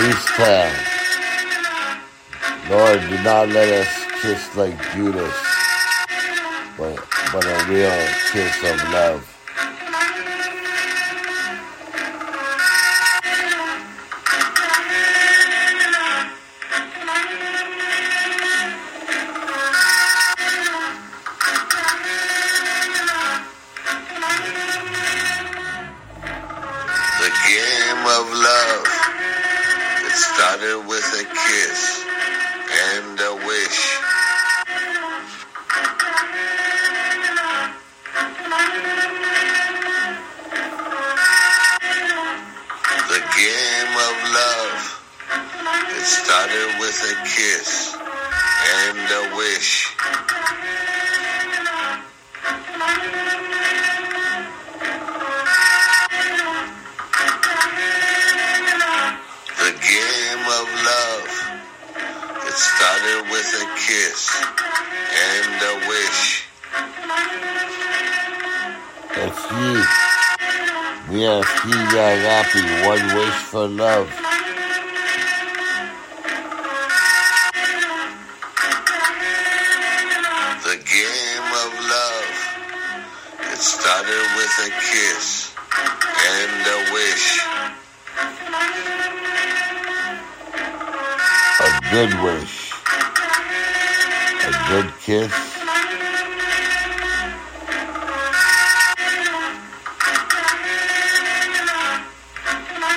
Peace Town. Lord, do not let us kiss like Judas, but, but a real kiss of love. The game of love. Started with a kiss and a wish. The game of love. It started with a kiss and a wish. It started with a kiss and a wish. It's you. We are Young Happy, one wish for love. The game of love. It started with a kiss good wish. A good kiss.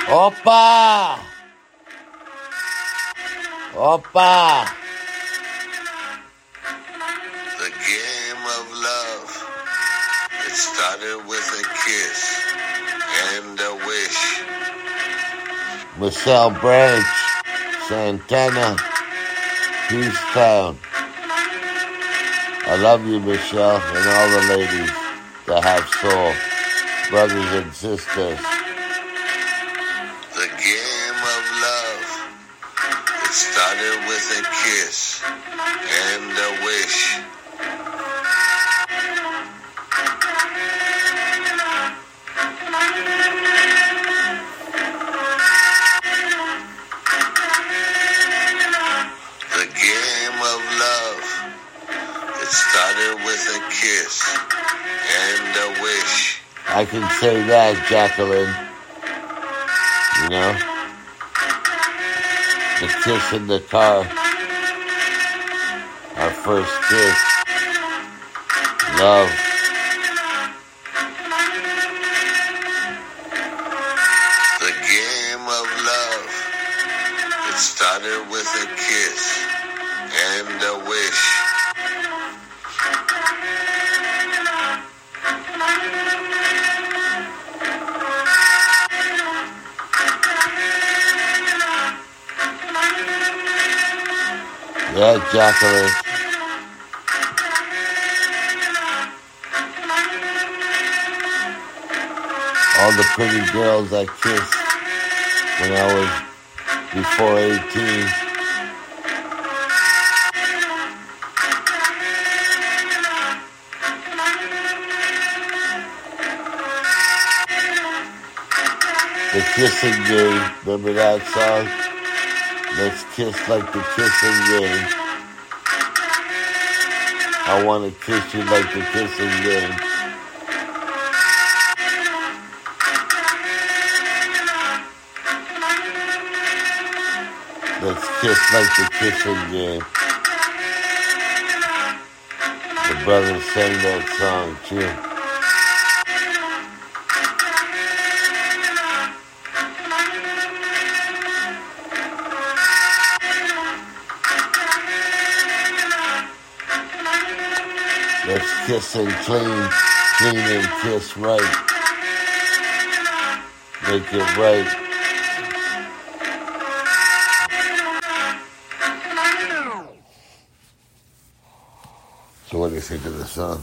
Opa! Opa! The game of love. It started with a kiss and a wish. Michelle Branch, Santana, Town. I love you, Michelle, and all the ladies that have soul, brothers and sisters. The game of love. It started with a kiss with a kiss and a wish. I can say that, Jacqueline. You know? The kiss in the car. Our first kiss. Love. The game of love. It started with a kiss Yeah, Jacqueline. All the pretty girls I kissed when I was before 18. The kissing game, remember that song? Let's kiss like the kissing game. I want to kiss you like the kissing game. Let's kiss like the kissing game. The brothers sang that song too. Let's kiss and clean, clean and kiss right. Make it right. So what do you think of the song?